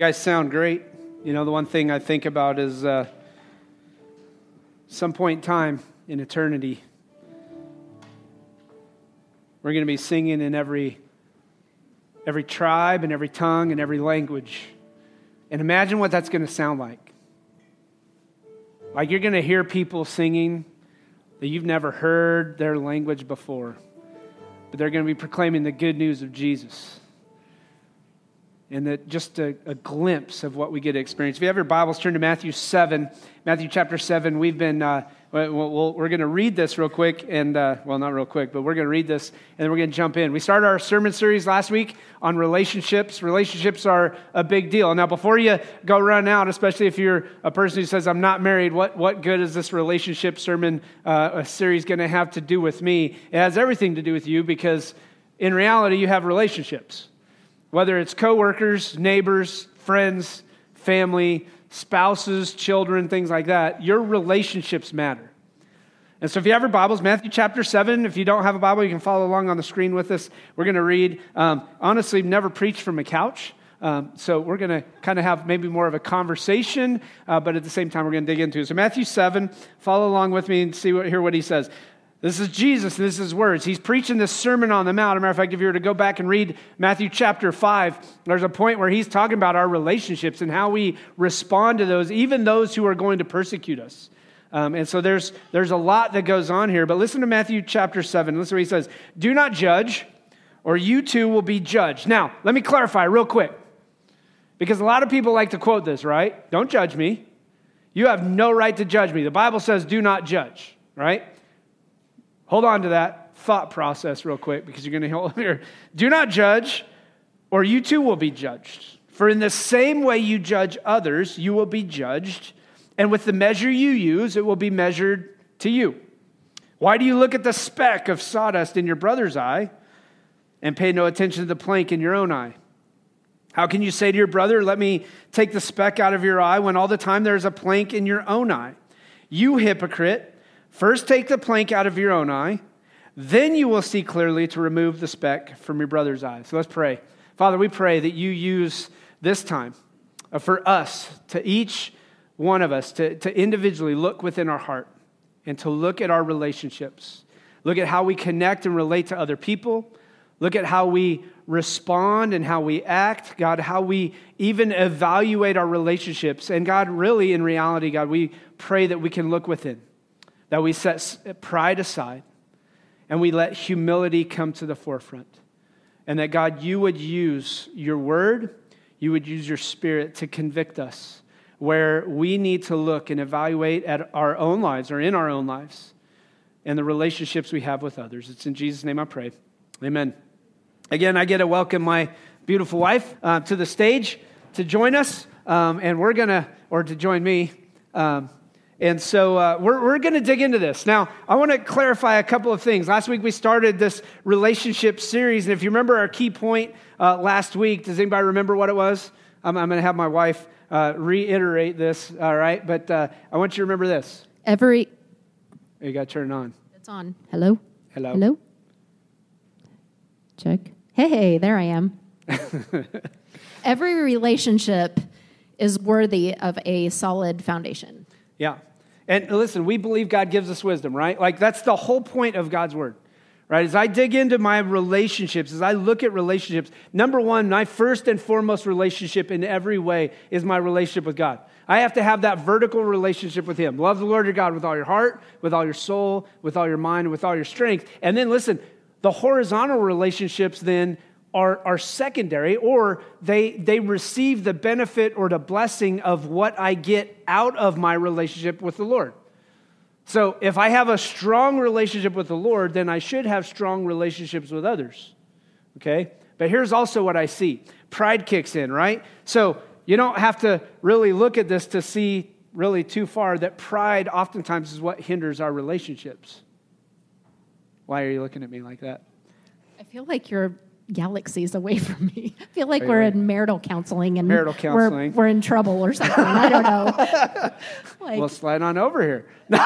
guys sound great. You know, the one thing I think about is uh, some point in time in eternity, we're going to be singing in every, every tribe and every tongue and every language. And imagine what that's going to sound like. Like you're going to hear people singing that you've never heard their language before, but they're going to be proclaiming the good news of Jesus and that just a, a, glimpse of what we get to experience. If you have your Bibles, turn to Matthew 7. Matthew chapter 7. We've been, uh, we'll, we are going to read this real quick, and, uh, well, not real quick, but we're going to read this, and then we're going to jump in. We started our sermon series last week on relationships. Relationships are a big deal. Now, before you go run out, especially if you're a person who says, I'm not married, what, what good is this relationship sermon uh, series going to have to do with me? It has everything to do with you because in reality, you have relationships whether it's coworkers, neighbors, friends, family, spouses, children, things like that, your relationships matter. And so if you have your Bibles, Matthew chapter 7, if you don't have a Bible, you can follow along on the screen with us. We're going to read, um, honestly, never preached from a couch. Um, so we're going to kind of have maybe more of a conversation, uh, but at the same time, we're going to dig into it. So Matthew 7, follow along with me and see what, hear what he says. This is Jesus, and this is his words. He's preaching this Sermon on the Mount. As a matter of fact, if you were to go back and read Matthew chapter 5, there's a point where he's talking about our relationships and how we respond to those, even those who are going to persecute us. Um, and so there's, there's a lot that goes on here. But listen to Matthew chapter 7. Listen to what he says Do not judge, or you too will be judged. Now, let me clarify real quick. Because a lot of people like to quote this, right? Don't judge me. You have no right to judge me. The Bible says, do not judge, right? Hold on to that thought process real quick because you're going to hold here. Do not judge, or you too will be judged. For in the same way you judge others, you will be judged, and with the measure you use, it will be measured to you. Why do you look at the speck of sawdust in your brother's eye and pay no attention to the plank in your own eye? How can you say to your brother, Let me take the speck out of your eye, when all the time there's a plank in your own eye? You hypocrite. First, take the plank out of your own eye, then you will see clearly to remove the speck from your brother's eye. So let's pray. Father, we pray that you use this time uh, for us, to each one of us, to, to individually look within our heart and to look at our relationships. Look at how we connect and relate to other people. Look at how we respond and how we act. God, how we even evaluate our relationships. And God, really, in reality, God, we pray that we can look within that we set pride aside and we let humility come to the forefront. And that, God, you would use your word, you would use your spirit to convict us where we need to look and evaluate at our own lives or in our own lives and the relationships we have with others. It's in Jesus' name I pray. Amen. Again, I get to welcome my beautiful wife uh, to the stage to join us, um, and we're going to, or to join me. Um, and so uh, we're, we're going to dig into this. Now, I want to clarify a couple of things. Last week we started this relationship series. And if you remember our key point uh, last week, does anybody remember what it was? I'm, I'm going to have my wife uh, reiterate this, all right? But uh, I want you to remember this. Every. You got to turn it on. It's on. Hello? Hello? Hello? Check. Hey, hey, there I am. Every relationship is worthy of a solid foundation. Yeah. And listen, we believe God gives us wisdom, right? Like that's the whole point of God's word, right? As I dig into my relationships, as I look at relationships, number one, my first and foremost relationship in every way is my relationship with God. I have to have that vertical relationship with Him. Love the Lord your God with all your heart, with all your soul, with all your mind, with all your strength. And then listen, the horizontal relationships then are, are secondary or they, they receive the benefit or the blessing of what I get out of my relationship with the Lord. So if I have a strong relationship with the Lord, then I should have strong relationships with others. Okay? But here's also what I see pride kicks in, right? So you don't have to really look at this to see really too far that pride oftentimes is what hinders our relationships. Why are you looking at me like that? I feel like you're galaxies away from me. I feel like we're in marital counseling and marital counseling. We're, we're in trouble or something. I don't know. like, well, slide on over here.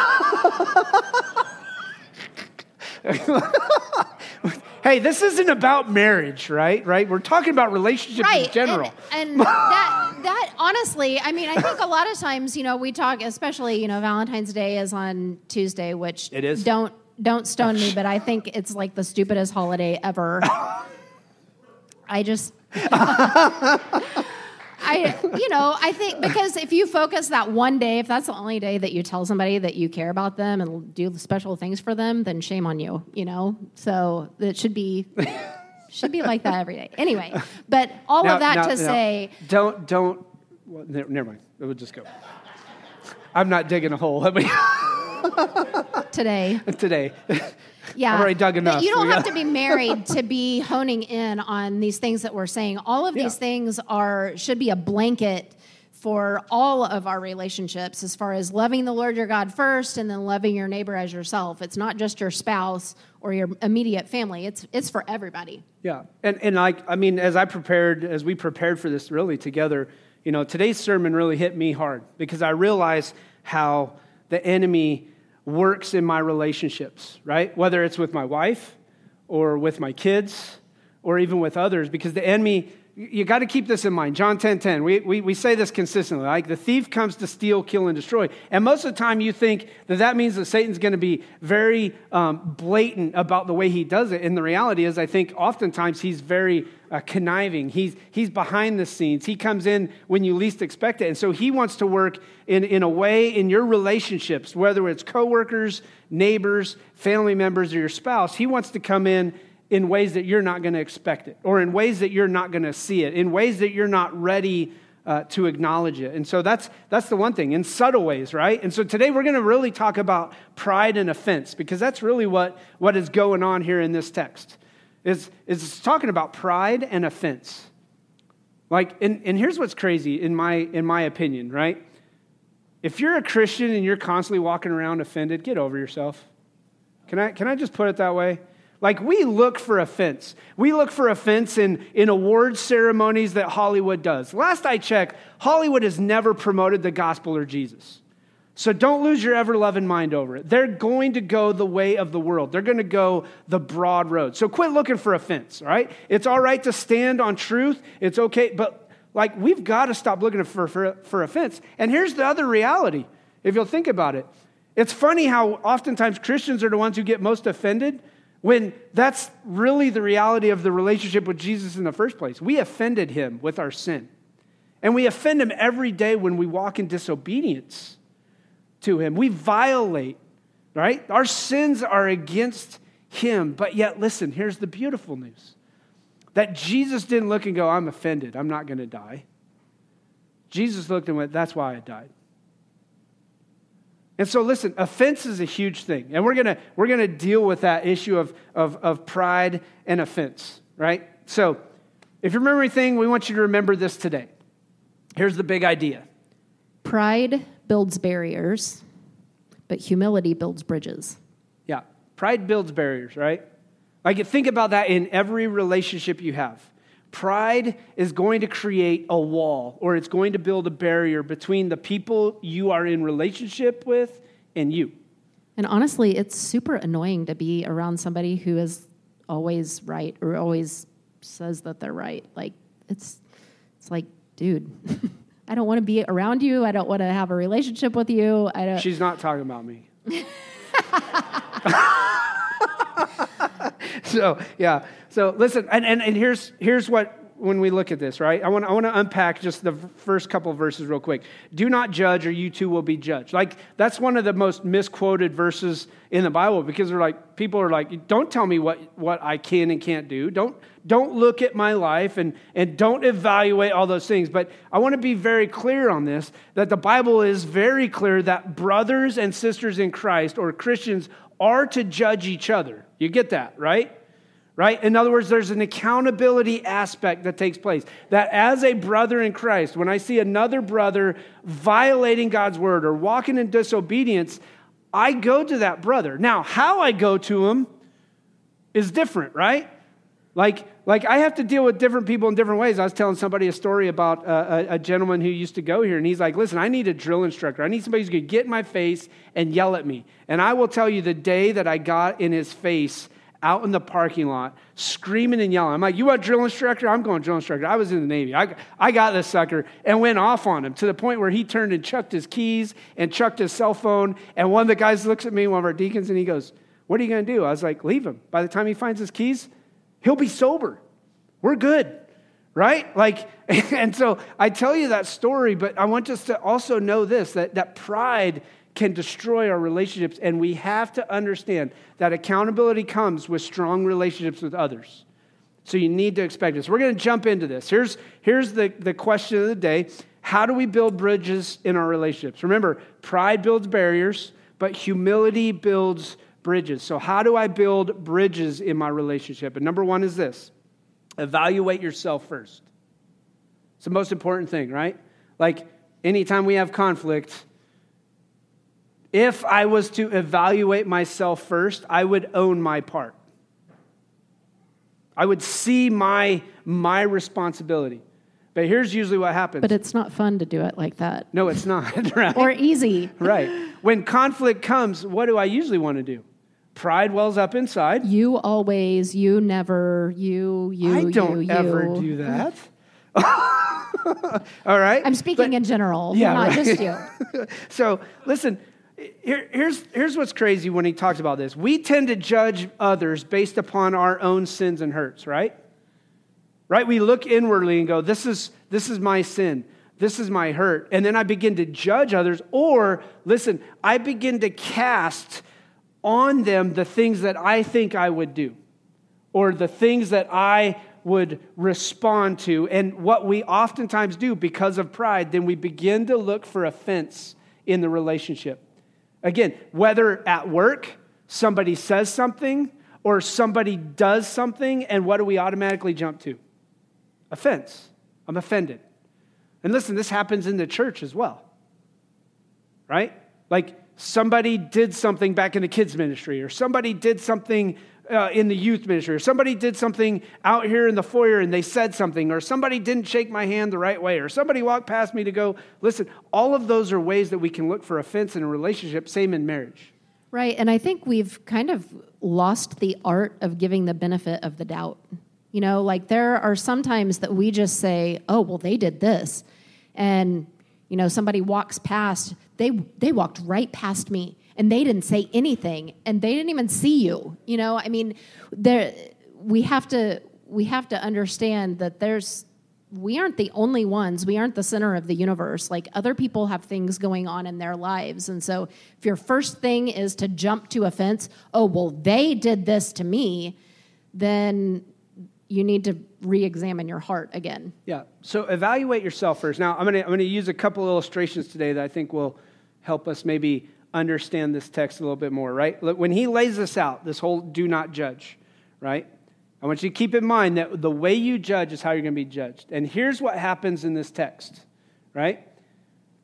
hey, this isn't about marriage, right? Right? We're talking about relationships right. in general. And, and that, honestly, I mean, I think a lot of times, you know, we talk, especially, you know, Valentine's Day is on Tuesday, which It is. Don't don't stone me, but I think it's like the stupidest holiday ever. I just. I, you know, I think because if you focus that one day, if that's the only day that you tell somebody that you care about them and do special things for them, then shame on you, you know? So it should be should be like that every day. Anyway, but all Now- of that now- to now, say, don't don't. Well, ne- never mind. It would just go. I'm not digging a hole. Let me today, today. Yeah, I've already dug enough. You don't We have got- to be married to be honing in on these things that we're saying. All of these Yeah. things are should be a blanket for all of our relationships as far as loving the Lord your God first and then loving your neighbor as yourself. It's not just your spouse or your immediate family. It's it's for everybody. Yeah, and and like I mean, as I prepared, as we prepared for this really together, you know, today's sermon really hit me hard because I realized how the enemy works in my relationships, right? Whether it's with my wife or with my kids or even with others, because the enemy. You got to keep this in mind. John 10 10. We, we, we say this consistently. Like the thief comes to steal, kill, and destroy. And most of the time, you think that that means that Satan's going to be very um, blatant about the way he does it. And the reality is, I think oftentimes he's very uh, conniving. He's, he's behind the scenes. He comes in when you least expect it. And so he wants to work in, in a way in your relationships, whether it's coworkers, neighbors, family members, or your spouse. He wants to come in in ways that you're not going to expect it, or in ways that you're not going to see it, in ways that you're not ready uh, to acknowledge it. And so that's, that's the one thing, in subtle ways, right? And so today we're going to really talk about pride and offense, because that's really what, what is going on here in this text. Is, is talking about pride and offense. Like, and, and here's what's crazy in my, in my opinion, right? If you're a Christian and you're constantly walking around offended, get over yourself. Can I, can I just put it that way? Like, we look for offense. We look for offense in, in award ceremonies that Hollywood does. Last I checked, Hollywood has never promoted the gospel or Jesus. So don't lose your ever loving mind over it. They're going to go the way of the world, they're going to go the broad road. So quit looking for offense, all right? It's all right to stand on truth, it's okay, but like, we've got to stop looking for, for, for offense. And here's the other reality, if you'll think about it. It's funny how oftentimes Christians are the ones who get most offended when that's really the reality of the relationship with Jesus in the first place. We offended him with our sin. And we offend him every day when we walk in disobedience to him. We violate, right? Our sins are against him. But yet, listen, here's the beautiful news that Jesus didn't look and go, I'm offended. I'm not going to die. Jesus looked and went, That's why I died. And so, listen, offense is a huge thing. And we're going to we're gonna deal with that issue of, of, of pride and offense, right? So, if you remember anything, we want you to remember this today. Here's the big idea Pride builds barriers, but humility builds bridges. Yeah, pride builds barriers, right? Like, think about that in every relationship you have. Pride is going to create a wall or it's going to build a barrier between the people you are in relationship with and you. And honestly, it's super annoying to be around somebody who is always right or always says that they're right. Like it's it's like, dude, I don't want to be around you. I don't want to have a relationship with you. I don't She's not talking about me. so yeah. So listen, and, and, and here's here's what when we look at this, right? I want I want to unpack just the first couple verses real quick. Do not judge, or you too will be judged. Like that's one of the most misquoted verses in the Bible because they're like people are like, don't tell me what what I can and can't do. Don't don't look at my life and and don't evaluate all those things. But I want to be very clear on this that the Bible is very clear that brothers and sisters in Christ or Christians are to judge each other. You get that, right? Right? In other words, there's an accountability aspect that takes place. That as a brother in Christ, when I see another brother violating God's word or walking in disobedience, I go to that brother. Now, how I go to him is different, right? Like, like I have to deal with different people in different ways. I was telling somebody a story about a, a, a gentleman who used to go here, and he's like, "Listen, I need a drill instructor. I need somebody who's going to get in my face and yell at me." And I will tell you, the day that I got in his face out in the parking lot, screaming and yelling. I'm like, You want drill instructor? I'm going drill instructor. I was in the Navy. I, I got this sucker and went off on him to the point where he turned and chucked his keys and chucked his cell phone. And one of the guys looks at me, one of our deacons, and he goes, What are you going to do? I was like, Leave him. By the time he finds his keys, he'll be sober. We're good right? Like, and so I tell you that story, but I want us to also know this that, that pride can destroy our relationships, and we have to understand that accountability comes with strong relationships with others. So you need to expect this. We're going to jump into this. Here's, here's the, the question of the day How do we build bridges in our relationships? Remember, pride builds barriers, but humility builds bridges. So, how do I build bridges in my relationship? And number one is this evaluate yourself first. It's the most important thing, right? Like, anytime we have conflict, if I was to evaluate myself first, I would own my part. I would see my, my responsibility. But here's usually what happens. But it's not fun to do it like that. No, it's not, right? or easy. right. When conflict comes, what do I usually want to do? Pride wells up inside. You always, you never, you, you, I don't you, ever you. do that. All right? I'm speaking But- in general, Yeah, not right. just you. so listen here, here's, here's what's crazy when he talks about this. We tend to judge others based upon our own sins and hurts right? Right? We look inwardly and go this is this is my sin. This is my hurt. And then i begin to judge others or listen i begin to cast on them the things that i think i would do or the things that I would respond to. And what we oftentimes do because of pride, then we begin to look for offense in the relationship. Again, whether at work, somebody says something, or somebody does something, and what do we automatically jump to? Offense. I'm offended. And listen, this happens in the church as well, right? Like somebody did something back in the kids' ministry, or somebody did something uh, in the youth ministry, or somebody did something out here in the foyer and they said something, or somebody didn't shake my hand the right way, or somebody walked past me to go, listen, all of those are ways that we can look for offense in a relationship, same in marriage. Right. And I think we've kind of lost the art of giving the benefit of the doubt. You know, like there are some times that we just say, oh, well, they did this. And, you know, somebody walks past, they, they walked right past me and they didn't say anything and they didn't even see you. You know, I mean, there, we have to, we have to understand that there's, we aren't the only ones. We aren't the center of the universe. Like other people have things going on in their lives. And so if your first thing is to jump to offense, oh, well, they did this to me, then you need to re examine your heart again. Yeah. So evaluate yourself first. Now, I'm going to I'm going to use a couple illustrations today that I think will help us maybe understand this text a little bit more, right? When he lays this out, this whole do not judge, right? I want you to keep in mind that the way you judge is how you're going to be judged. And here's what happens in this text, right?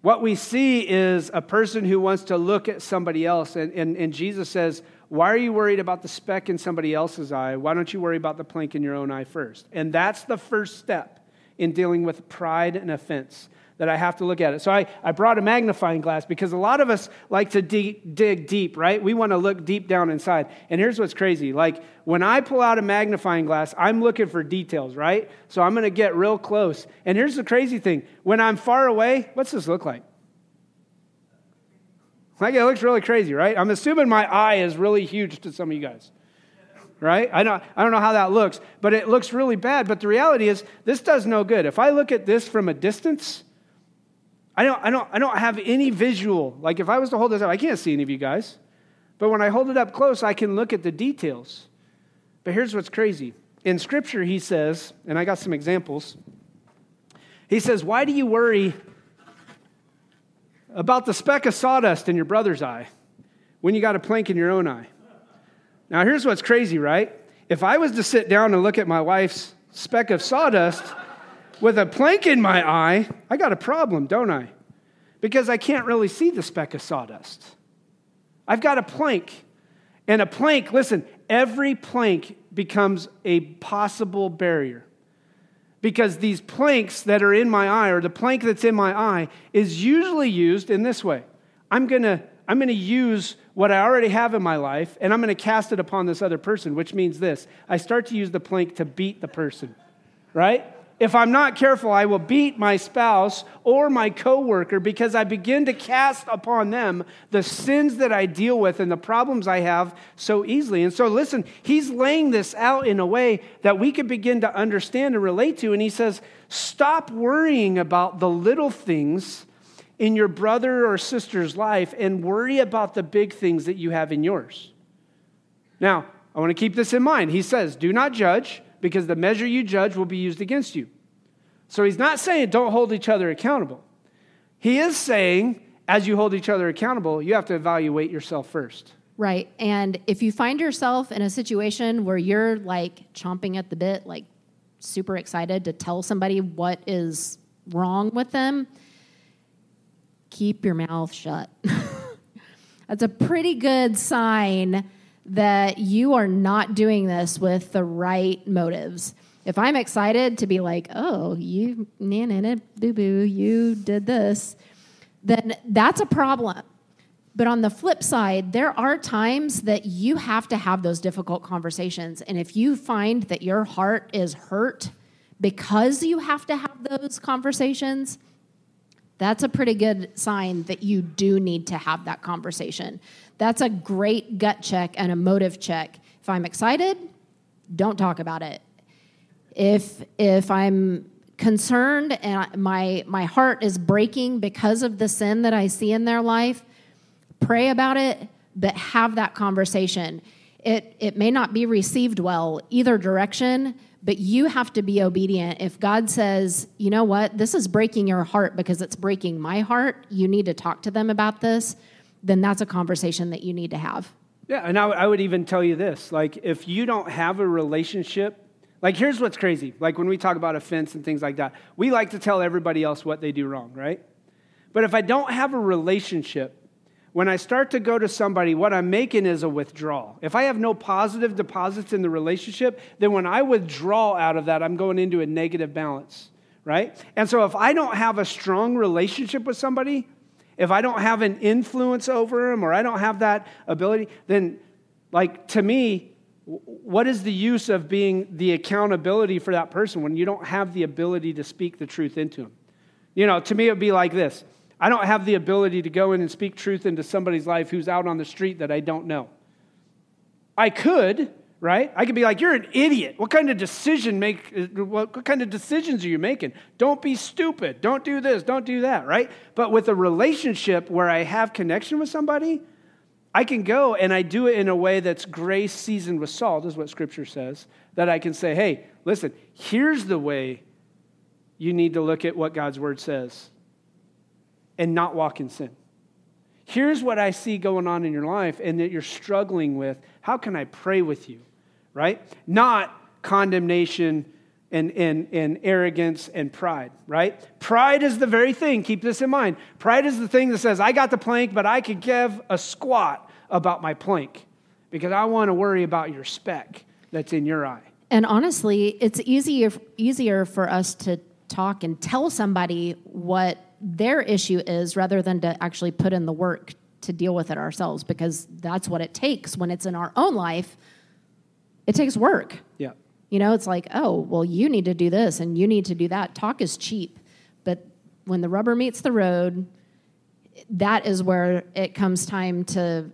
What we see is a person who wants to look at somebody else, and, and, and Jesus says, Why are you worried about the speck in somebody else's eye? Why don't you worry about the plank in your own eye first? And that's the first step in dealing with pride and offense that I have to look at it. So I, I brought a magnifying glass because a lot of us like to dig, dig deep, right? We want to look deep down inside. And here's what's crazy like when I pull out a magnifying glass, I'm looking for details, right? So I'm going to get real close. And here's the crazy thing when I'm far away, what's this look like? Like it looks really crazy, right? I'm assuming my eye is really huge to some of you guys. Right? I don't, I don't know how that looks, but it looks really bad. But the reality is, this does no good. If I look at this from a distance, I don't, I, don't, I don't have any visual. Like if I was to hold this up, I can't see any of you guys. But when I hold it up close, I can look at the details. But here's what's crazy. In Scripture, he says, and I got some examples. He says, Why do you worry about the speck of sawdust in your brother's eye when you got a plank in your own eye? Now, here's what's crazy, right? If I was to sit down and look at my wife's speck of sawdust with a plank in my eye, I got a problem, don't I? Because I can't really see the speck of sawdust. I've got a plank. And a plank, listen, every plank becomes a possible barrier. Because these planks that are in my eye, or the plank that's in my eye, is usually used in this way I'm going to I'm going to use what I already have in my life and I'm going to cast it upon this other person, which means this I start to use the plank to beat the person, right? If I'm not careful, I will beat my spouse or my coworker because I begin to cast upon them the sins that I deal with and the problems I have so easily. And so, listen, he's laying this out in a way that we can begin to understand and relate to. And he says, Stop worrying about the little things in your brother or sister's life and worry about the big things that you have in yours. Now, I want to keep this in mind. He says, Do not judge because the measure you judge will be used against you. So he's not saying don't hold each other accountable. He is saying, as you hold each other accountable, you have to evaluate yourself first. Right. And if you find yourself in a situation where you're like chomping at the bit, like super excited to tell somebody what is wrong with them, keep your mouth shut. That's a pretty good sign that you are not doing this with the right motives. If I'm excited to be like, oh, you, na na na boo boo, you did this, then that's a problem. But on the flip side, there are times that you have to have those difficult conversations. And if you find that your heart is hurt because you have to have those conversations, that's a pretty good sign that you do need to have that conversation. That's a great gut check and a motive check. If I'm excited, don't talk about it. If if I'm concerned and my my heart is breaking because of the sin that I see in their life, pray about it, but have that conversation. It it may not be received well either direction, but you have to be obedient. If God says, you know what, this is breaking your heart because it's breaking my heart, you need to talk to them about this, then that's a conversation that you need to have. Yeah, and I, I would even tell you this like, if you don't have a relationship, like, here's what's crazy. Like, when we talk about offense and things like that, we like to tell everybody else what they do wrong, right? But if I don't have a relationship, when I start to go to somebody, what I'm making is a withdrawal. If I have no positive deposits in the relationship, then when I withdraw out of that, I'm going into a negative balance, right? And so if I don't have a strong relationship with somebody, if I don't have an influence over them or I don't have that ability, then, like, to me, what is the use of being the accountability for that person when you don't have the ability to speak the truth into them? You know, to me, it would be like this I don't have the ability to go in and speak truth into somebody's life who's out on the street that I don't know. I could, right? I could be like, "You're an idiot. What kind of decision make? What, kind of decisions are you making? Don't be stupid. Don't do this. Don't do that." Right? But with a relationship where I have connection with somebody, I can go and I do it in a way that's grace seasoned with salt, is what Scripture says. That I can say, "Hey, listen. Here's the way." You need to look at what God's word says and not walk in sin. Here's what I see going on in your life and that you're struggling with. How can I pray with you? Right? Not condemnation and, and, and arrogance and pride, right? Pride is the very thing, keep this in mind. Pride is the thing that says, I got the plank, but I could give a squat about my plank because I want to worry about your speck that's in your eye. And honestly, it's easier easier for us to talk and tell somebody what their issue is rather than to actually put in the work to deal with it ourselves because that's what it takes when it's in our own life. It takes work. Yeah. You know, it's like, oh, well, you need to do this and you need to do that. Talk is cheap. But when the rubber meets the road, that is where it comes time to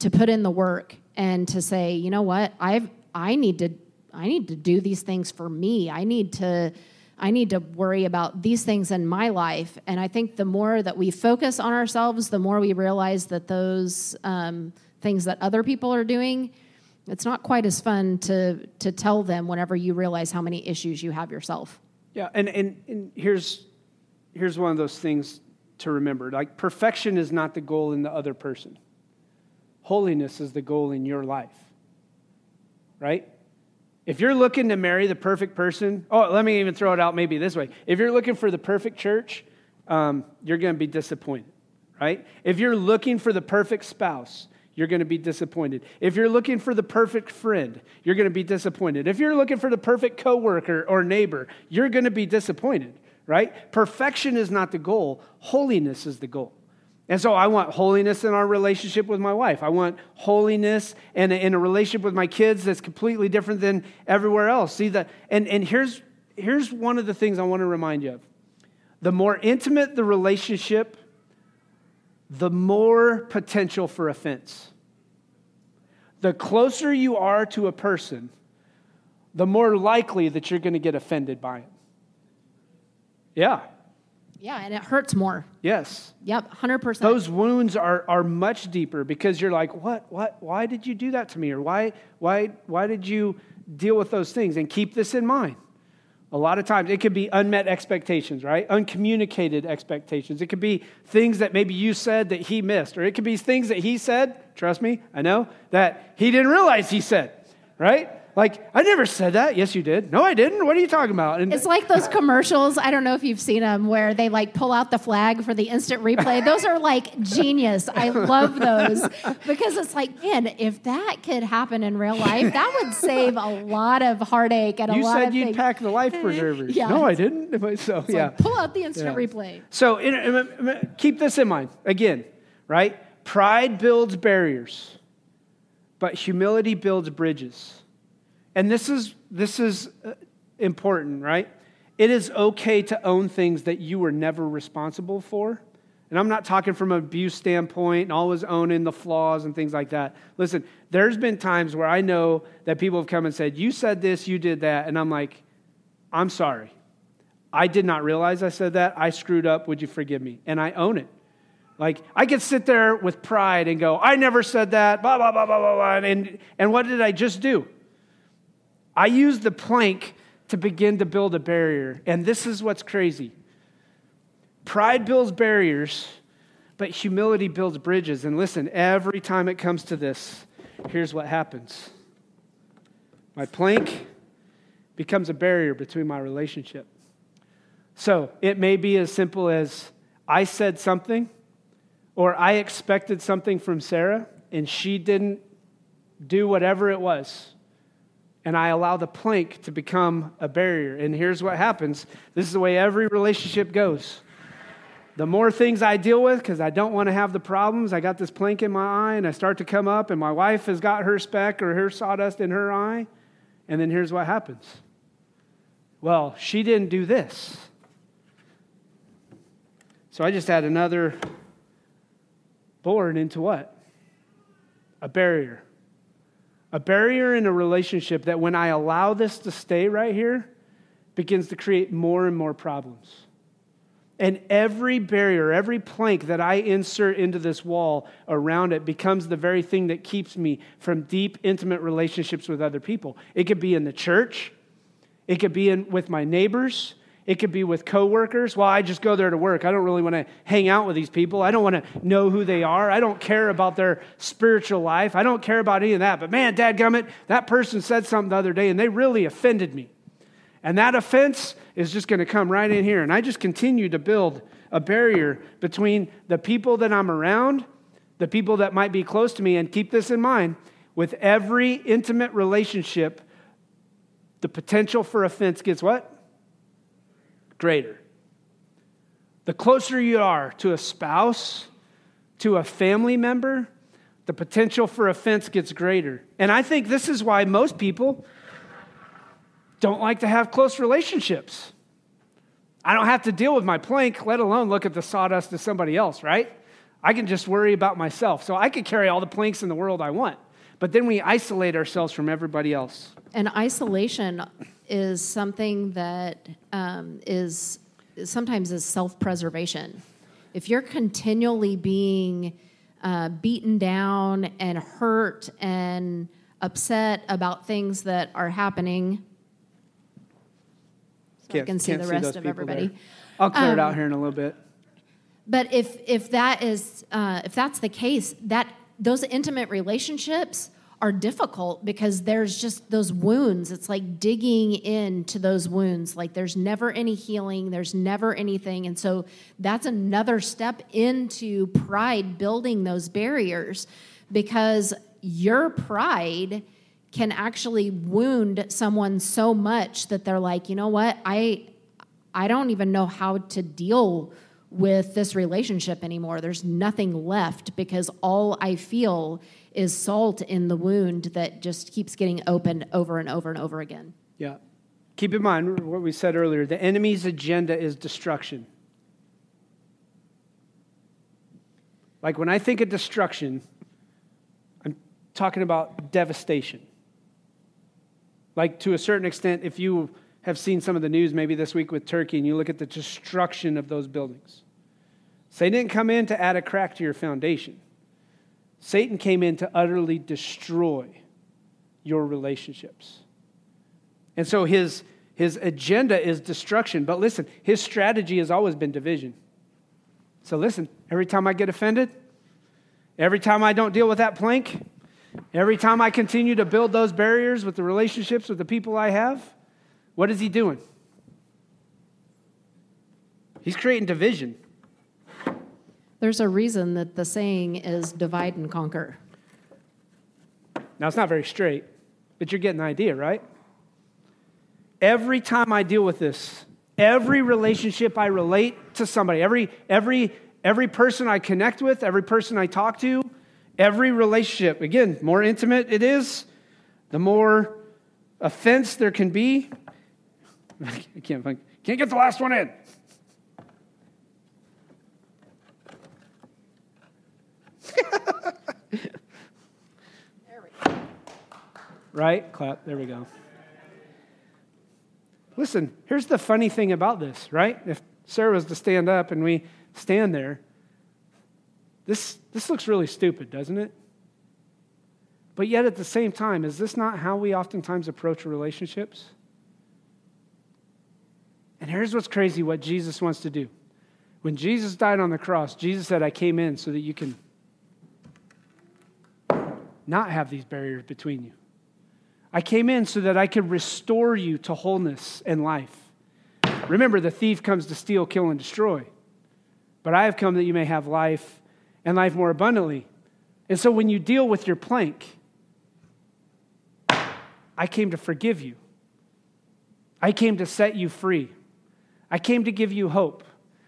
to put in the work and to say, you know what, I've I need to I need to do these things for me. I need to I need to worry about these things in my life. And I think the more that we focus on ourselves, the more we realize that those um, things that other people are doing, it's not quite as fun to to tell them whenever you realize how many issues you have yourself. Yeah, and, and, and here's here's one of those things to remember. Like perfection is not the goal in the other person. Holiness is the goal in your life. Right? If you're looking to marry the perfect person, oh, let me even throw it out maybe this way. If you're looking for the perfect church, um, you're going to be disappointed, right? If you're looking for the perfect spouse, you're going to be disappointed. If you're looking for the perfect friend, you're going to be disappointed. If you're looking for the perfect coworker or neighbor, you're going to be disappointed, right? Perfection is not the goal, holiness is the goal. And so I want holiness in our relationship with my wife. I want holiness in a, in a relationship with my kids that's completely different than everywhere else. See that? And, and here's, here's one of the things I want to remind you of. The more intimate the relationship, the more potential for offense. The closer you are to a person, the more likely that you're going to get offended by it. Yeah. Yeah, and it hurts more. Yes. Yep, 100%. Those wounds are, are much deeper because you're like, what, what, why did you do that to me? Or why, why, why did you deal with those things? And keep this in mind. A lot of times it could be unmet expectations, right? Uncommunicated expectations. It could be things that maybe you said that he missed, or it could be things that he said, trust me, I know, that he didn't realize he said, right? Like, I never said that. Yes, you did. No, I didn't. What are you talking about? And it's like those commercials. I don't know if you've seen them where they like pull out the flag for the instant replay. Those are like genius. I love those because it's like, man, if that could happen in real life, that would save a lot of heartache and a you lot said of You said you'd things. pack the life preservers. Yeah. No, I didn't. So, yeah. like, pull out the instant Yeah. replay. So in, in- keep this in mind. Again, right? Pride builds barriers, but humility builds bridges. And this is this is uh, important, right? It is okay to own things that you were never responsible for. And I'm not talking from an abuse standpoint and always owning the flaws and things like that. Listen, there's been times where I know that people have come and said, You said this, you did that. And I'm like, I'm sorry. I did not realize I said that. I screwed up. Would you forgive me? And I own it. Like, I could sit there with pride and go, I never said that, blah, blah, blah, blah, blah, blah. And, and what did I just do? I used the plank to begin to build a barrier. And this is what's crazy pride builds barriers, but humility builds bridges. And listen, every time it comes to this, here's what happens my plank becomes a barrier between my relationship. So it may be as simple as I said something, or I expected something from Sarah, and she didn't do whatever it was. And I allow the plank to become a barrier. And here's what happens this is the way every relationship goes. The more things I deal with, because I don't want to have the problems, I got this plank in my eye, and I start to come up, and my wife has got her speck or her sawdust in her eye. And then here's what happens. Well, she didn't do this. So I just add another board into what? A barrier. A barrier in a relationship that when I allow this to stay right here, begins to create more and more problems. And every barrier, every plank that I insert into this wall around it becomes the very thing that keeps me from deep, intimate relationships with other people. It could be in the church, it could be in, with my neighbors, it could be with coworkers. Well, I just go there to work. I don't really want to hang out with these people. I don't want to know who they are. I don't care about their spiritual life. I don't care about any of that. But man, dadgummit, that person said something the other day and they really offended me. And that offense is just going to come right in here. And I just continue to build a barrier between the people that I'm around, the people that might be close to me. And keep this in mind with every intimate relationship, the potential for offense gets what? Greater. The closer you are to a spouse, to a family member, the potential for offense gets greater. And I think this is why most people don't like to have close relationships. I don't have to deal with my plank, let alone look at the sawdust of somebody else, right? I can just worry about myself. So I could carry all the planks in the world I want. But then we isolate ourselves from everybody else. And isolation is something that um, is sometimes is self-preservation. If you're continually being uh, beaten down and hurt and upset about things that are happening, so I can see the rest those of everybody. there. I'll clear it out Um, here in a little bit. But if if that is uh, if that's the case, that those intimate relationships are difficult because there's just those wounds. It's like digging into those wounds. Like there's never any healing. There's never anything, and so that's another step into pride building those barriers because your pride can actually wound someone so much that they're like, you know what, I I don't even know how to deal with this relationship anymore. There's nothing left because all I feel is salt in the wound that just keeps getting opened over and over and over again. Yeah. Keep in mind what we said earlier the enemy's agenda is destruction. Like when I think of destruction, I'm talking about devastation. Like to a certain extent, if you have seen some of the news maybe this week with Turkey and you look at the destruction of those buildings. Satan didn't come in to add a crack to your foundation. Satan came in to utterly destroy your relationships. And so his, his agenda is destruction. But listen, his strategy has always been division. So listen, every time I get offended, every time I don't deal with that plank, every time I continue to build those barriers with the relationships with the people I have, what is he doing? He's creating division. There's a reason that the saying is divide and conquer. Now, it's not very straight, but you're getting the idea, right? Every time I deal with this, every relationship I relate to somebody, every, every, every person I connect with, every person I talk to, every relationship, again, more intimate it is, the more offense there can be. I can't, can't get the last one in. right? Clap. There we go. Listen, here's the funny thing about this, right? If Sarah was to stand up and we stand there, this, this looks really stupid, doesn't it? But yet at the same time, is this not how we oftentimes approach relationships? And here's what's crazy what Jesus wants to do. When Jesus died on the cross, Jesus said, I came in so that you can not have these barriers between you. I came in so that I could restore you to wholeness and life. Remember, the thief comes to steal, kill, and destroy. But I have come that you may have life and life more abundantly. And so when you deal with your plank, I came to forgive you. I came to set you free. I came to give you hope.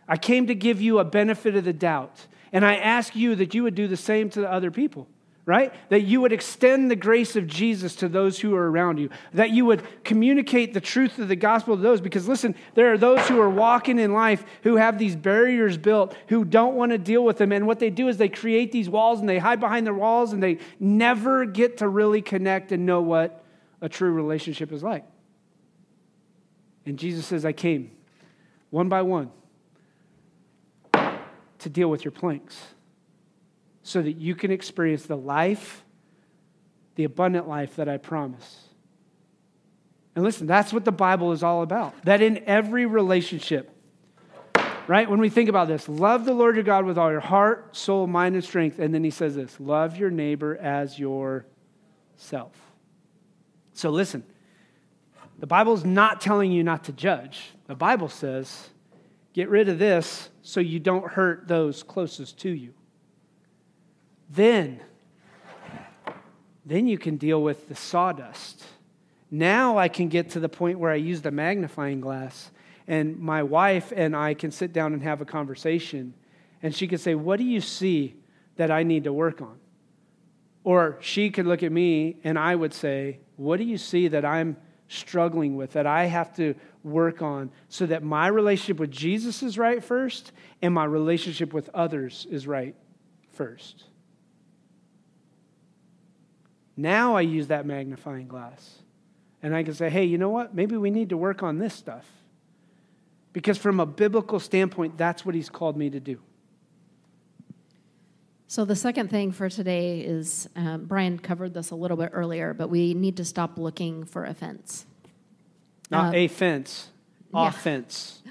I came to give you a benefit of the doubt. And I ask you that you would do the same to the other people right? That you would extend the grace of Jesus to those who are around you, that you would communicate the truth of the gospel to those. Because listen, there are those who are walking in life who have these barriers built, who don't want to deal with them. And what they do is they create these walls and they hide behind their walls and they never get to really connect and know what a true relationship is like. And Jesus says, I came one by one to deal with your planks so that you can experience the life, the abundant life that I promise. And listen, that's what the Bible is all about. That in every relationship, right? When we think about this, love the Lord your God with all your heart, soul, mind, and strength. And then he says this love your neighbor as yourself. So listen, the Bible's not telling you not to judge. The Bible says, get rid of this so you don't hurt those closest to you. Then, then you can deal with the sawdust. Now I can get to the point where I use the magnifying glass, and my wife and I can sit down and have a conversation, and she could say, What do you see that I need to work on? Or she could look at me and I would say, What do you see that I'm struggling with, that I have to work on so that my relationship with Jesus is right first and my relationship with others is right first? Now I use that magnifying glass. And I can say, hey, you know what? Maybe we need to work on this stuff. Because from a biblical standpoint, that's what he's called me to do. So, the second thing for today is um, Brian covered this a little bit earlier, but we need to stop looking for offense. Not uh, a fence, yeah. offense.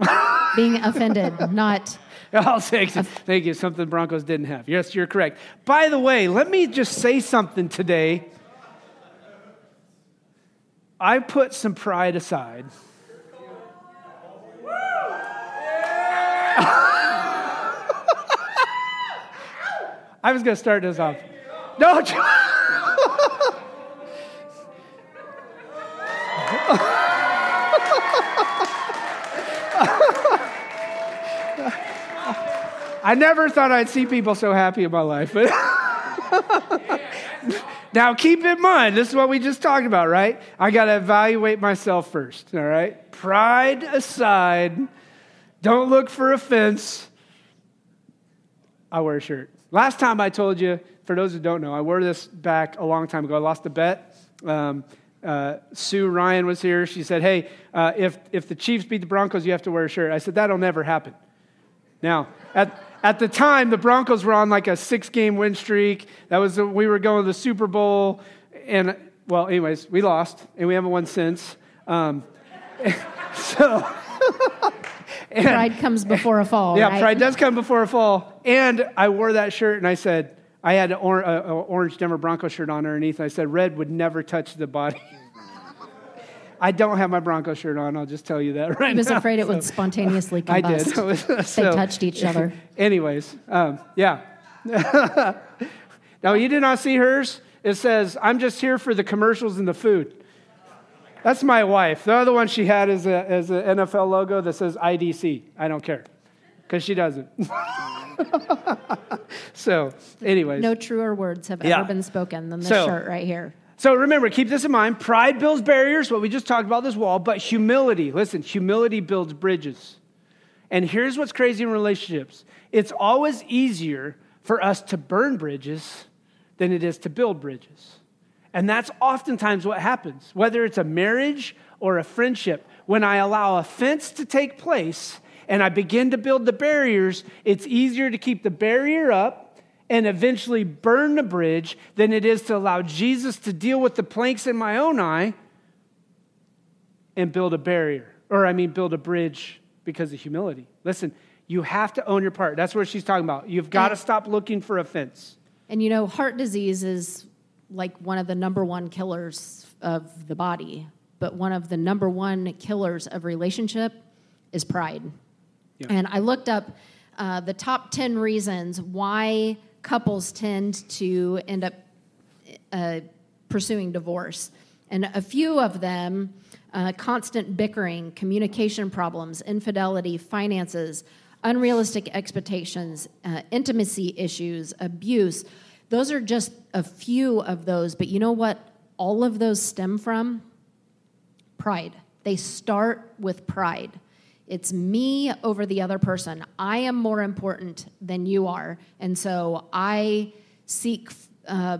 Offense. Being offended, not I'll say thank you. Something Broncos didn't have. Yes, you're correct. By the way, let me just say something today. I put some pride aside. I was going to start this off. No. I never thought I'd see people so happy in my life. But now keep in mind, this is what we just talked about, right? I got to evaluate myself first, all right? Pride aside, don't look for offense. I wear a shirt. Last time I told you, for those who don't know, I wore this back a long time ago. I lost a bet. Um, uh, Sue Ryan was here. She said, Hey, uh, if, if the Chiefs beat the Broncos, you have to wear a shirt. I said, That'll never happen. Now, at, at the time, the Broncos were on like a six game win streak. That was, we were going to the Super Bowl. And, well, anyways, we lost, and we haven't won since. Um, so. And, pride comes before a fall. Yeah, right? pride does come before a fall. And I wore that shirt and I said, I had an or, orange Denver Bronco shirt on underneath. And I said, red would never touch the body. I don't have my Bronco shirt on. I'll just tell you that right now. I was now. afraid it so, would spontaneously combust. I did. so, they touched each other. Anyways, um, yeah. now, you did not see hers. It says, I'm just here for the commercials and the food. That's my wife. The other one she had is, a, is an NFL logo that says IDC. I don't care because she doesn't. so, anyways. No truer words have yeah. ever been spoken than this so, shirt right here. So remember, keep this in mind. Pride builds barriers, what we just talked about this wall, but humility, listen, humility builds bridges. And here's what's crazy in relationships it's always easier for us to burn bridges than it is to build bridges. And that's oftentimes what happens, whether it's a marriage or a friendship. When I allow offense to take place and I begin to build the barriers, it's easier to keep the barrier up and eventually burn the bridge than it is to allow Jesus to deal with the planks in my own eye and build a barrier. Or, I mean, build a bridge because of humility. Listen, you have to own your part. That's what she's talking about. You've got to stop looking for offense. And you know, heart disease is like one of the number one killers of the body, but one of the number one killers of relationship is pride. Yeah. And I looked up uh, the top 10 reasons why couples tend to end up uh, pursuing divorce. And a few of them uh, constant bickering, communication problems, infidelity, finances, unrealistic expectations, uh, intimacy issues, abuse those are just a few of those, but you know what all of those stem from? Pride. They start with pride. It's me over the other person. I am more important than you are. And so I seek uh,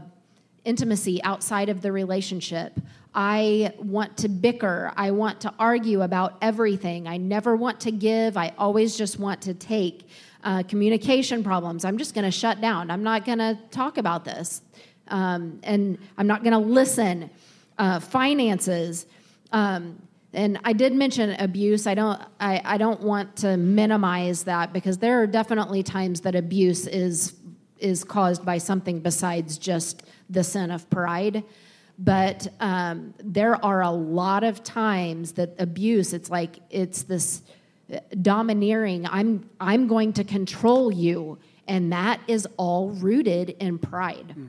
intimacy outside of the relationship. I want to bicker. I want to argue about everything. I never want to give. I always just want to take uh, communication problems. I'm just going to shut down. I'm not going to talk about this. Um, and I'm not going to listen. Uh, finances. Um, and I did mention abuse. I don't. I, I don't want to minimize that because there are definitely times that abuse is is caused by something besides just the sin of pride. But um, there are a lot of times that abuse. It's like it's this domineering i'm i'm going to control you and that is all rooted in pride mm.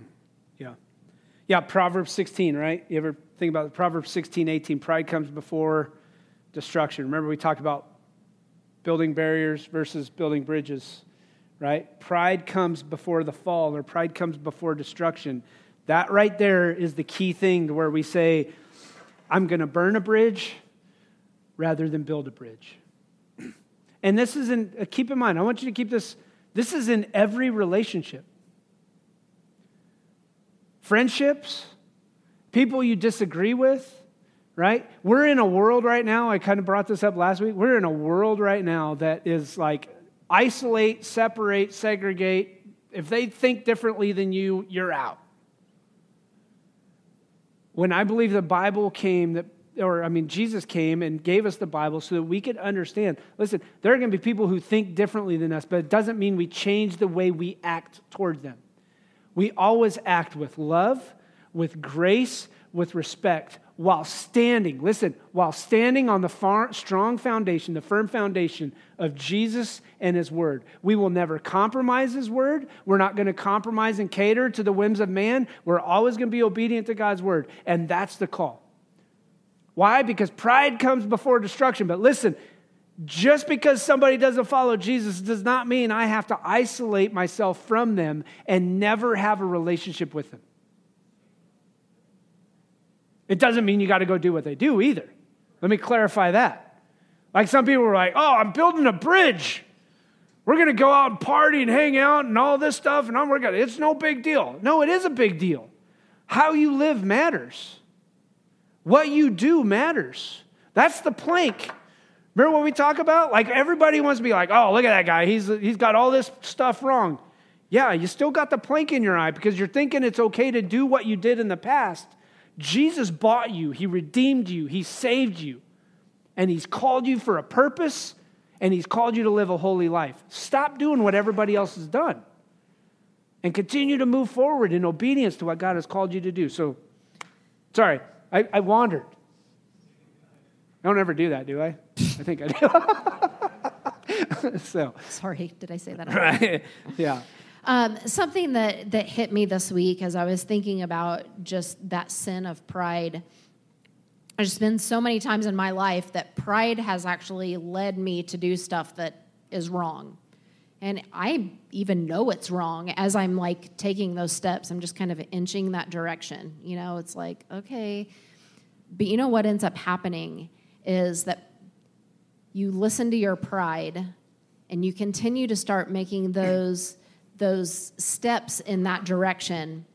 Yeah proverbs 16 right? You ever think about proverbs 16 18 pride comes before destruction. Remember we talked about building barriers versus building bridges right? Pride comes before the fall or pride comes before destruction. That right there is the key thing to where we say i'm going to burn a bridge rather than build a bridge. And this is in, keep in mind, I want you to keep this, this is in every relationship. Friendships, people you disagree with, right? We're in a world right now, I kind of brought this up last week. We're in a world right now that is like isolate, separate, segregate. If they think differently than you, you're out. When I believe the Bible came, that or I mean, Jesus came and gave us the Bible so that we could understand. Listen, there are going to be people who think differently than us, but it doesn't mean we change the way we act towards them. We always act with love, with grace, with respect, while standing, listen, while standing on the far, strong foundation, the firm foundation of Jesus and His Word. We will never compromise His Word. We're not going to compromise and cater to the whims of man. We're always going to be obedient to God's Word. And that's the call. Why? Because pride comes before destruction. But listen, Just because somebody doesn't follow Jesus does not mean I have to isolate myself from them and never have a relationship with them. It doesn't mean you got to go do what they do either. Let me clarify that. Like some people are like, oh, I'm building a bridge. We're going to go out and party and hang out and all this stuff, and I'm, we're going to, it's no big deal. No, it is a big deal. How you live matters, what you do matters. That's the plank. Remember what we talk about? Like everybody wants to be like, oh, look at that guy. He's, he's got all this stuff wrong. Yeah, you still got the plank in your eye because you're thinking it's okay to do what you did in the past. Jesus bought you, He redeemed you, He saved you, and He's called you for a purpose, and He's called you to live a holy life. Stop doing what everybody else has done and continue to move forward in obedience to what God has called you to do. So, sorry, I, I wandered. I don't ever do that, do I? I think I do. so, sorry, did I say that? Right. yeah. Um, something that, that hit me this week as I was thinking about just that sin of pride. There's been so many times in my life that pride has actually led me to do stuff that is wrong. And I even know it's wrong as I'm like taking those steps. I'm just kind of inching that direction. You know, it's like, okay. But you know what ends up happening is that you listen to your pride and you continue to start making those those steps in that direction.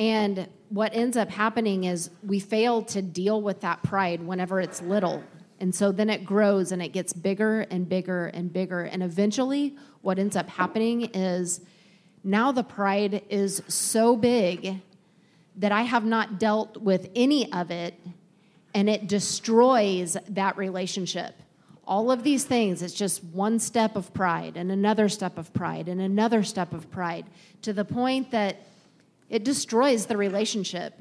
And what ends up happening is we fail to deal with that pride whenever it's little. And so then it grows and it gets bigger and bigger and bigger. And eventually, what ends up happening is now the pride is so big that I have not dealt with any of it, and it destroys that relationship all of these things, it's just one step of pride and another step of pride and another step of pride to the point that it destroys the relationship.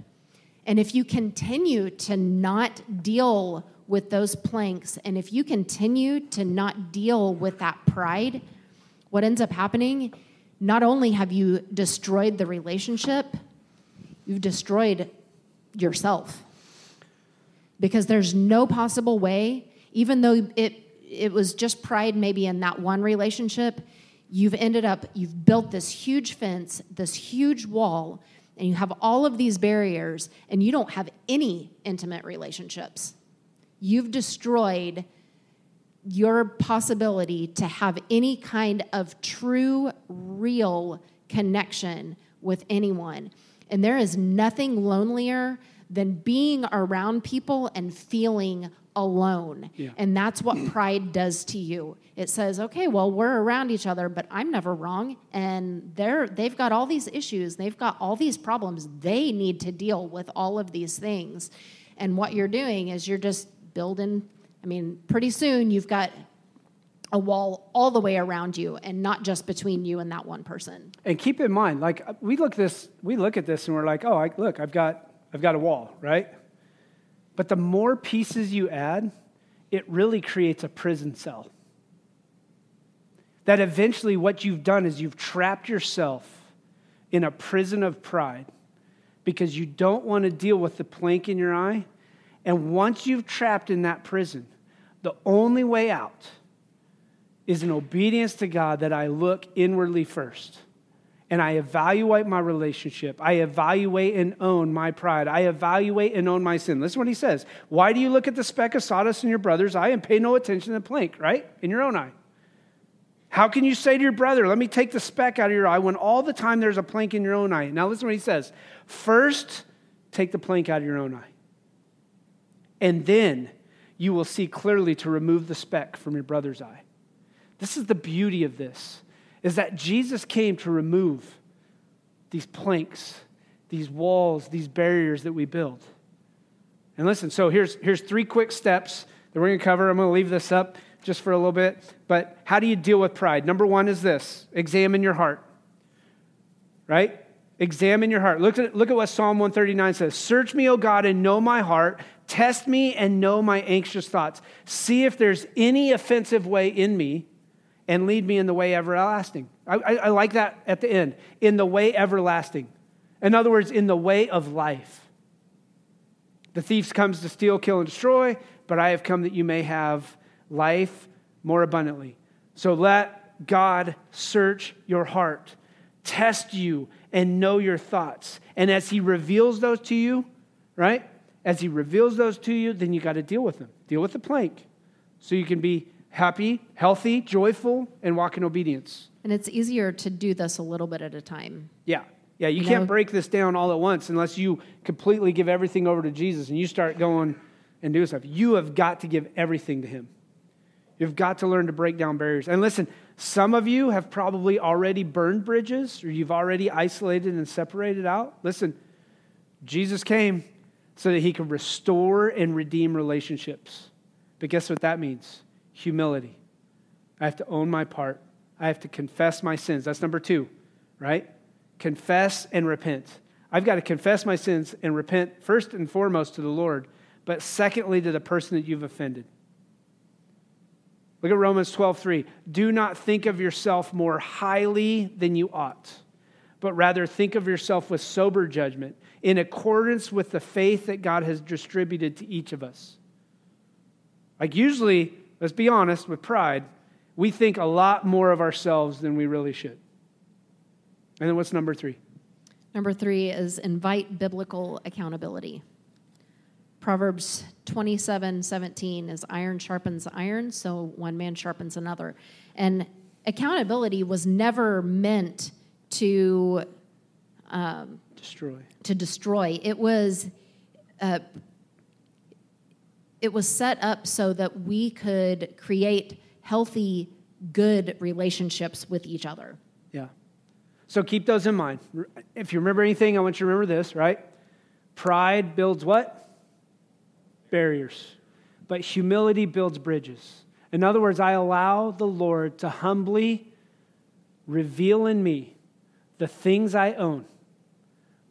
And if you continue to not deal with those planks, and if you continue to not deal with that pride, what ends up happening, not only have you destroyed the relationship, you've destroyed yourself. Because there's no possible way even though it it was just pride maybe in that one relationship, you've ended up you've built this huge fence, this huge wall, and you have all of these barriers and you don't have any intimate relationships. You've destroyed your possibility to have any kind of true real connection with anyone. And there is nothing lonelier than being around people and feeling alone. Yeah. And that's what pride does to you. It says, okay, well, we're around each other, but I'm never wrong. And they're, they've got all these issues, they've got all these problems. They need to deal with all of these things. And what you're doing is you're just building, I mean, pretty soon you've got a wall all the way around you and not just between you and that one person. And keep in mind, like we look this, we look at this and we're like, oh, I, look, I've got, I've got a wall, right? But the more pieces you add, it really creates a prison cell. That eventually, what you've done is you've trapped yourself in a prison of pride because you don't want to deal with the plank in your eye. And once you've trapped in that prison, the only way out is in obedience to God that I look inwardly first and I evaluate my relationship. I evaluate and own my pride. I evaluate and own my sin. Listen what he says. Why do you look at the speck of sawdust in your brother's eye and pay no attention to the plank, right? In your own eye. How can you say to your brother, let me take the speck out of your eye when all the time there's a plank in your own eye? Now listen what he says. First, take the plank out of your own eye. And then you will see clearly to remove the speck from your brother's eye. This is the beauty of this is that Jesus came to remove these planks, these walls, these barriers that we build. And listen, so here's, here's three quick steps that we're going to cover. I'm going to leave this up just for a little bit. But how do you deal with pride? Number one is this examine your heart, right? Examine your heart. Look at, look at what Psalm 139 says Search me, O God, and know my heart. Test me and know my anxious thoughts. See if there's any offensive way in me and lead me in the way everlasting. I, I, I, like that at the end. In the way everlasting. In other words, in the way of life. The thief comes to steal, kill, and destroy, but I have come that you may have life more abundantly. So let God search your heart, test you, and know your thoughts. And as He reveals those to you, right? As He reveals those to you, then you got to deal with them. Deal with the plank so you can be happy, healthy, joyful, and walk in obedience. And it's easier to do this a little bit at a time. Yeah. Yeah, you, You can't know? break this down all at once unless you completely give everything over to Jesus and you start going and doing stuff. You have got to give everything to Him. You've got to learn to break down barriers. And listen, some of you have probably already burned bridges or you've already isolated and separated out. Listen, Jesus came so that He could restore and redeem relationships. But guess what that means? Humility. I have to own my part. I have to confess my sins. That's number two, right? Confess and repent. I've got to confess my sins and repent first and foremost to the Lord, but secondly to the person that you've offended. Look at Romans 12:3. Do not think of yourself more highly than you ought, but rather think of yourself with sober judgment, in accordance with the faith that God has distributed to each of us. Like usually, let's be honest, with pride, we think a lot more of ourselves than we really should. And then what's number three? Number three is invite biblical accountability. Proverbs 27 17 is iron sharpens iron, so one man sharpens another. And accountability was never meant to, Destroy. to destroy. It was, uh, it was set up so that we could create healthy, good relationships with each other. Yeah. So keep those in mind. If you remember anything, I want you to remember this, right? Pride builds what? Barriers. But humility builds bridges. In other words, I allow the Lord to humbly reveal in me the things I own,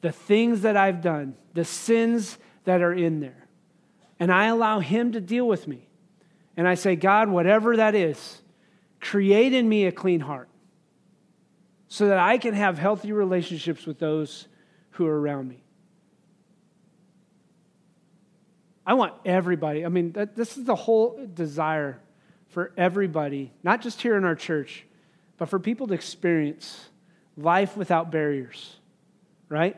the things that I've done, the sins that are in there. And I allow Him to deal with me. And I say, God, whatever that is, create in me a clean heart so that I can have healthy relationships with those who are around me. I want everybody, I mean, that, this is the whole desire for everybody, not just here in our church, but for people to experience life without barriers, right?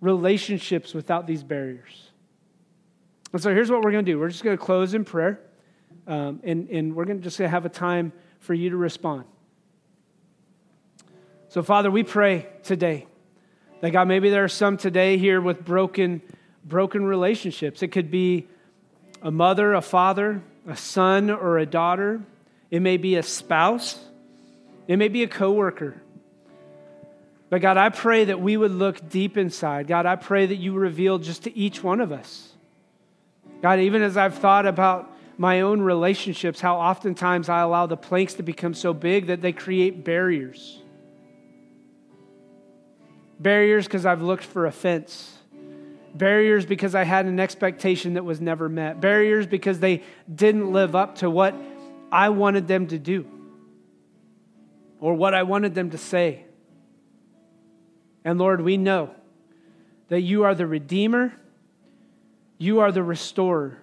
Relationships without these barriers. And so here's what we're going to do we're just going to close in prayer, um, and, and we're going to just have a time for you to respond. So, Father, we pray today that God, maybe there are some today here with broken, broken relationships. It could be a mother, a father, a son, or a daughter. It may be a spouse. It may be a coworker. But God, I pray that we would look deep inside. God, I pray that you reveal just to each one of us. God, even as I've thought about my own relationships, how oftentimes I allow the planks to become so big that they create barriers. Barriers because I've looked for offense. Barriers because I had an expectation that was never met. Barriers because they didn't live up to what I wanted them to do or what I wanted them to say. And Lord, we know that you are the Redeemer, you are the Restorer,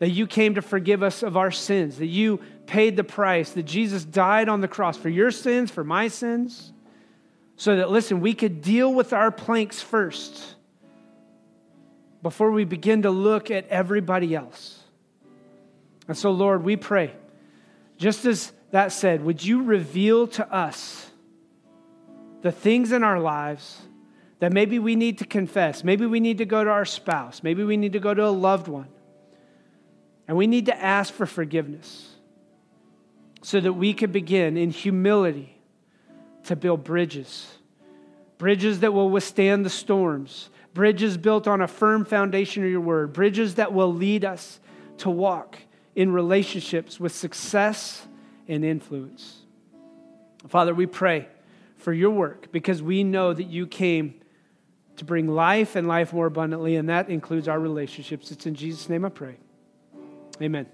that you came to forgive us of our sins, that you paid the price, that Jesus died on the cross for your sins, for my sins so that, listen, we could deal with our planks first before we begin to look at everybody else. And so, Lord, we pray, just as that said, would you reveal to us the things in our lives that maybe we need to confess? Maybe we need to go to our spouse. Maybe we need to go to a loved one. And we need to ask for forgiveness so that we could begin in humility to build bridges. Bridges that will withstand the storms. Bridges built on a firm foundation of your word. Bridges that will lead us to walk in relationships with success and influence. Father, we pray for your work because we know that you came to bring life and life more abundantly, and that includes our relationships. It's in Jesus' name I pray. Amen.